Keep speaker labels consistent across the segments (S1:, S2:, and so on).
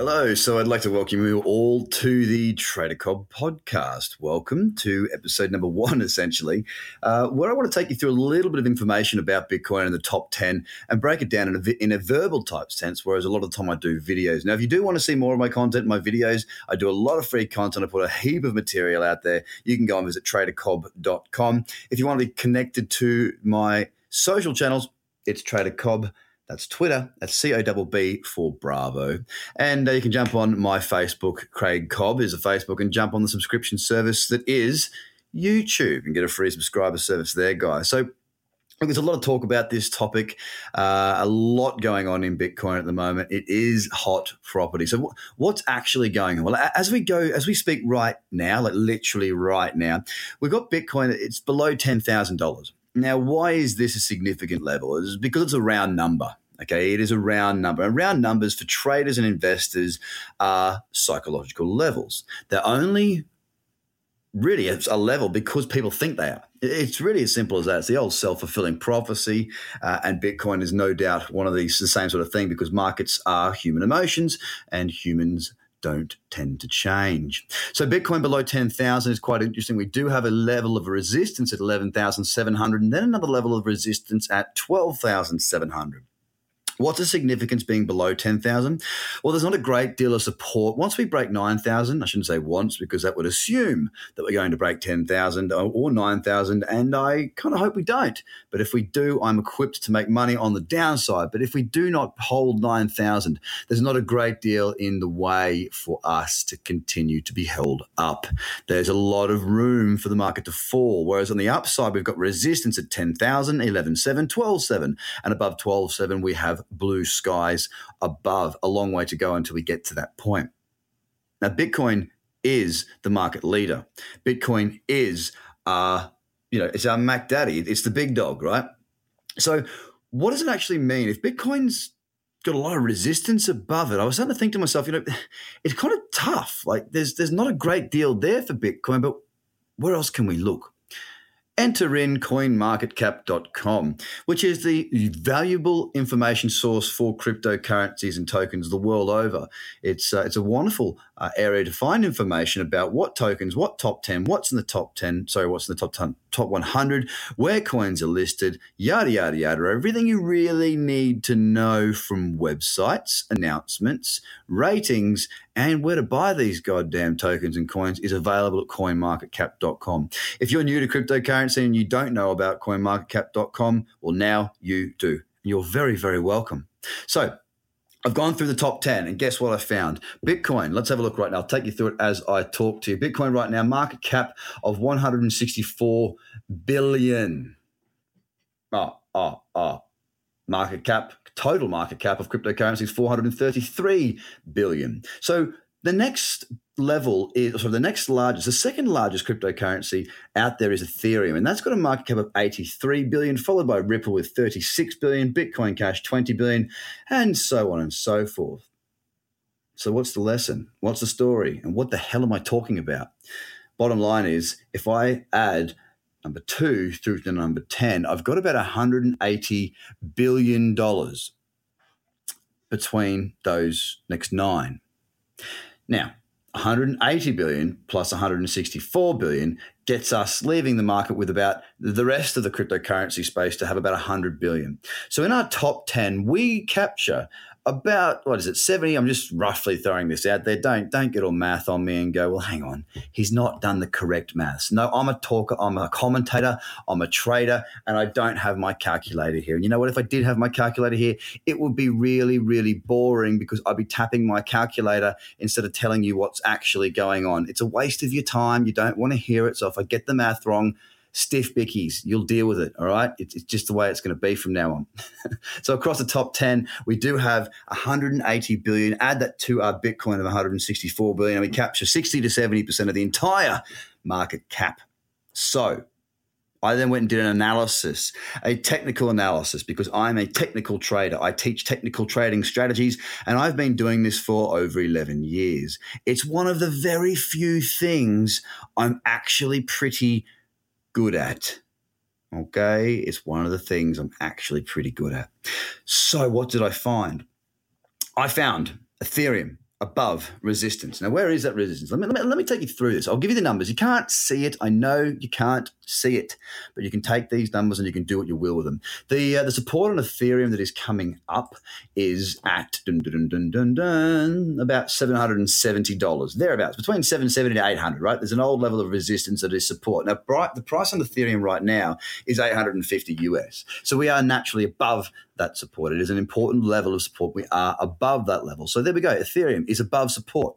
S1: Hello, so I'd like to welcome you all to the Trader Cobb podcast. Welcome to episode number one, essentially, uh, where I want to take you through a little bit of information about Bitcoin and the top 10 and break it down in a, in a verbal type sense, whereas a lot of the time I do videos. Now, if you do want to see more of my content, my videos, I do a lot of free content. I put a heap of material out there. You can go and visit tradercobb.com. If you want to be connected to my social channels, it's Trader Cobb. That's Twitter. That's C O B B for Bravo. And uh, you can jump on my Facebook. Craig Cobb is a Facebook, and jump on the subscription service that is YouTube and get a free subscriber service there, guys. So there's a lot of talk about this topic, uh, a lot going on in Bitcoin at the moment. It is hot property. So, wh- what's actually going on? Well, as we go, as we speak right now, like literally right now, we've got Bitcoin. It's below ten thousand dollars. Now, why is this a significant level? It's because it's a round number. Okay, it is a round number. And round numbers for traders and investors are psychological levels. They're only really a level because people think they are. It's really as simple as that. It's the old self fulfilling prophecy, uh, and Bitcoin is no doubt one of these the same sort of thing because markets are human emotions and humans don't tend to change. So Bitcoin below 10,000 is quite interesting. We do have a level of resistance at 11,700 and then another level of resistance at 12,700. What's the significance being below 10,000? Well, there's not a great deal of support. Once we break 9,000, I shouldn't say once because that would assume that we're going to break 10,000 or- or 9,000, and I kind of hope we don't. But if we do, I'm equipped to make money on the downside. But if we do not hold 9,000, there's not a great deal in the way for us to continue to be held up. There's a lot of room for the market to fall. Whereas on the upside, we've got resistance at 10,000, 11,700, 12,700, and above 12,700, we have blue skies above. A long way to go until we get to that point. Now, Bitcoin is the market leader. Bitcoin is our, you know, it's our Mac Daddy. It's the big dog, right? So, what does it actually mean if Bitcoin's got a lot of resistance above it? I was starting to think to myself, you know, it's kind of tough. Like, there's there's not a great deal there for Bitcoin, but where else can we look? Enter in coinmarketcap.com, which is the valuable information source for cryptocurrencies and tokens the world over. It's, uh, it's a wonderful uh, area to find information about what tokens, what top 10, what's in the top 10, sorry, what's in the top 10, top 100, where coins are listed, yada, yada, yada. Everything you really need to know from websites, announcements, ratings, and where to buy these goddamn tokens and coins is available at coinmarketcap.com. If you're new to cryptocurrency and you don't know about coinmarketcap.com, well, now you do. And you're very, very welcome. So, I've gone through the top 10 and guess what I found? Bitcoin, let's have a look right now. I'll take you through it as I talk to you. Bitcoin right now, market cap of 164 billion. Oh, oh, oh. Market cap, total market cap of cryptocurrency is 433 billion. So the next level is, so the next largest, the second largest cryptocurrency out there is Ethereum, and that's got a market cap of 83 billion, followed by Ripple with 36 billion, Bitcoin Cash 20 billion, and so on and so forth. So, what's the lesson? What's the story? And what the hell am I talking about? Bottom line is, if I add number two through to number 10, I've got about $180 billion between those next nine. Now, 180 billion plus 164 billion gets us leaving the market with about the rest of the cryptocurrency space to have about 100 billion. So in our top 10, we capture about what is it 70 i'm just roughly throwing this out there. Don't don't get all math on me and go well hang on. He's not done the correct maths. No i'm a talker i'm a commentator i'm a trader and i don't have my calculator here. And you know what? If i did have my calculator here it would be really really boring because i'd be tapping my calculator instead of telling you what's actually going on. It's a waste of your time. You don't want to hear it so if i get the math wrong stiff bickies. You'll deal with it. All right. It's, it's just the way it's going to be from now on. so across the top 10, we do have 180 billion. Add that to our Bitcoin of 164 billion, and we capture 60 to 70% of the entire market cap. So I then went and did an analysis, a technical analysis, because I'm a technical trader. I teach technical trading strategies, and I've been doing this for over 11 years. It's one of the very few things I'm actually pretty good at. Okay, it's one of the things I'm actually pretty good at. So, what did I find? I found Ethereum above resistance. Now, where is that resistance? Let me, let me, let me take you through this. I'll give you the numbers. You can't see it. I know you can't see it, but you can take these numbers and you can do what you will with them. The uh, the support on Ethereum that is coming up is at dun, dun, dun, dun, dun, about seven hundred and seventy dollars thereabouts, between seven seventy to eight hundred. Right, there's an old level of resistance that is support. Now, bright, the price on Ethereum right now is eight hundred and fifty US. So we are naturally above that support. It is an important level of support. We are above that level. So there we go. Ethereum is above support.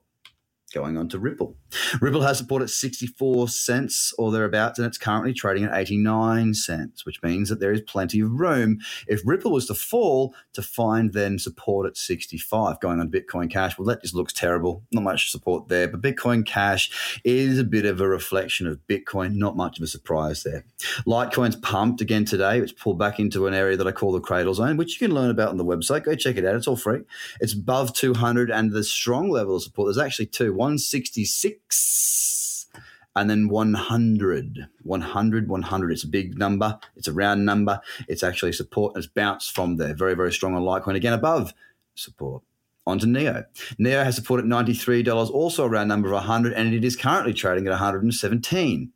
S1: Going on to Ripple. Ripple has support at 64 cents or thereabouts, and it's currently trading at 89 cents, which means that there is plenty of room if Ripple was to fall to find then support at 65. Going on to Bitcoin Cash, well, that just looks terrible. Not much support there, but Bitcoin Cash is a bit of a reflection of Bitcoin. Not much of a surprise there. Litecoin's pumped again today. It's pulled back into an area that I call the cradle zone, which you can learn about on the website. Go check it out. It's all free. It's above 200, and the strong level of support, there's actually two 166 and then 100 100 100 it's a big number. It's a round number. It's actually support it's bounced from there. Very very strong on litecoin. Again above support. On to neo. Neo has support at $93 also a round number of 100 and it is currently trading at 117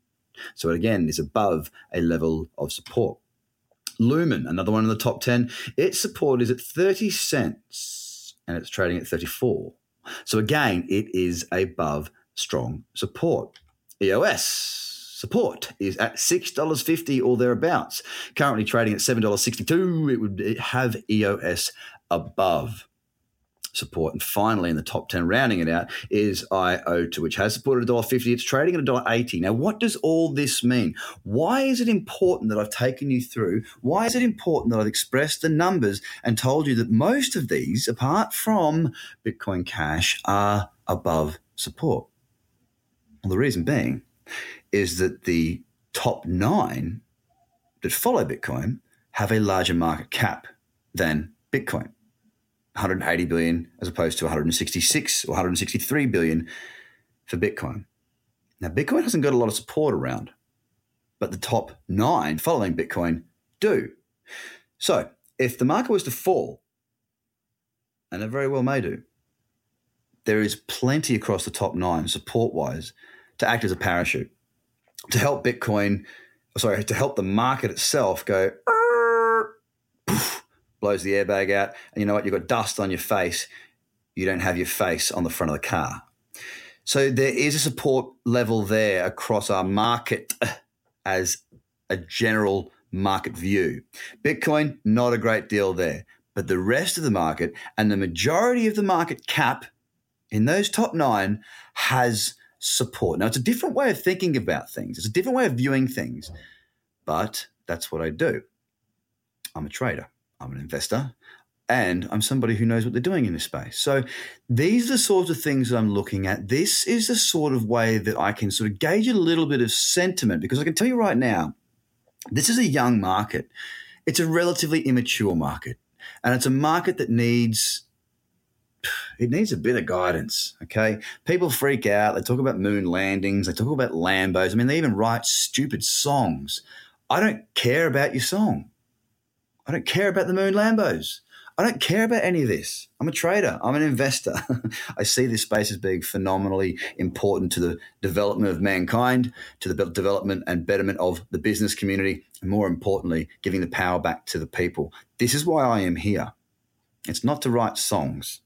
S1: so it again is above a level of support. Lumen another one in the top 10 its support is at 30 cents and it's trading at 34 so again, it is above strong support. EOS support is at $6.50 or thereabouts. Currently trading at $7.62. It would have EOS above support. And finally, in the top 10, rounding it out, is IOTA, which has supported $1.50. It's trading at $1.80. Now, what does all this mean? Why is it important that I've taken you through? Why is it important that I've expressed the numbers and told you that most of these, apart from Bitcoin Cash, are above support? Well, the reason being is that the top nine that follow Bitcoin have a larger market cap than Bitcoin. 180 billion as opposed to 166 or 163 billion for Bitcoin. Now, Bitcoin hasn't got a lot of support around, but the top nine following Bitcoin do. So, if the market was to fall, and it very well may do, there is plenty across the top nine support wise to act as a parachute to help Bitcoin, sorry, to help the market itself go blows the airbag out, and you know what? You've got dust on your face. You don't have your face on the front of the car. So there is a support level there across our market as a general market view. Bitcoin, not a great deal there. But the rest of the market and the majority of the market cap in those top nine has support. Now, it's a different way of thinking about things, it's a different way of viewing things, but that's what I do. I'm a trader. I'm an investor and I'm somebody who knows what they're doing in this space. So these are the sorts of things that I'm looking at. This is the sort of way that I can sort of gauge a little bit of sentiment because I can tell you right now, this is a young market. It's a relatively immature market. And it's a market that needs it needs a bit of guidance. Okay. People freak out. They talk about moon landings. They talk about Lambos. I mean, they even write stupid songs. I don't care about your song. I don't care about the moon Lambos. I don't care about any of this. I'm a trader. I'm an investor. I see this space as being phenomenally important to the development of mankind, to the development and betterment of the business community, and more importantly, giving the power back to the people. This is why I am here. It's not to write songs.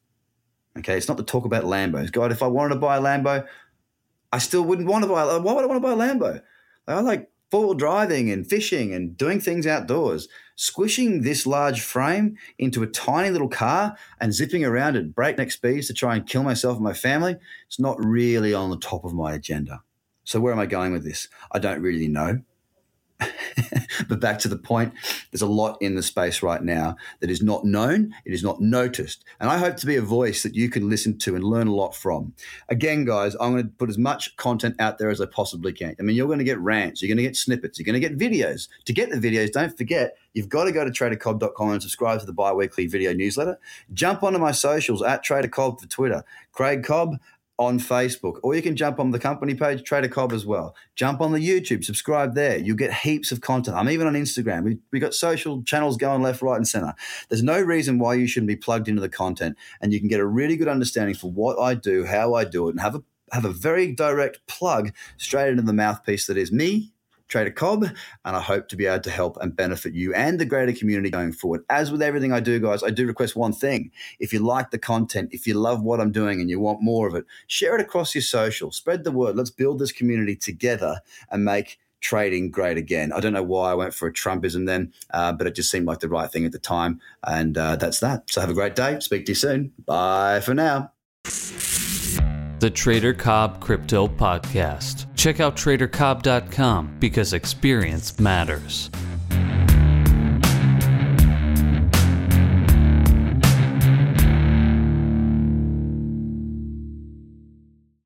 S1: Okay, it's not to talk about Lambos. God, if I wanted to buy a Lambo, I still wouldn't want to buy. Why would I want to buy a Lambo? I like four driving and fishing and doing things outdoors squishing this large frame into a tiny little car and zipping around at breakneck speeds to try and kill myself and my family, it's not really on the top of my agenda. So, where am I going with this? I don't really know. but back to the point, there's a lot in the space right now that is not known, it is not noticed. And I hope to be a voice that you can listen to and learn a lot from. Again, guys, I'm going to put as much content out there as I possibly can. I mean, you're going to get rants, you're going to get snippets, you're going to get videos. To get the videos, don't forget, you've got to go to tradercobb.com and subscribe to the bi weekly video newsletter. Jump onto my socials at tradercobb for Twitter, Craig Cobb on Facebook, or you can jump on the company page, Trader Cobb as well. Jump on the YouTube, subscribe there. You'll get heaps of content. I'm even on Instagram. We we got social channels going left, right, and center. There's no reason why you shouldn't be plugged into the content, and you can get a really good understanding for what I do, how I do it, and have a have a very direct plug straight into the mouthpiece that is me Trader Cobb, and I hope to be able to help and benefit you and the greater community going forward. As with everything I do, guys, I do request one thing. If you like the content, if you love what I'm doing and you want more of it, share it across your social, spread the word. Let's build this community together and make trading great again. I don't know why I went for a Trumpism then, uh, but it just seemed like the right thing at the time. And uh, that's that. So have a great day. Speak to you soon. Bye for now.
S2: The Trader Cobb Crypto Podcast. Check out tradercobb.com because experience matters.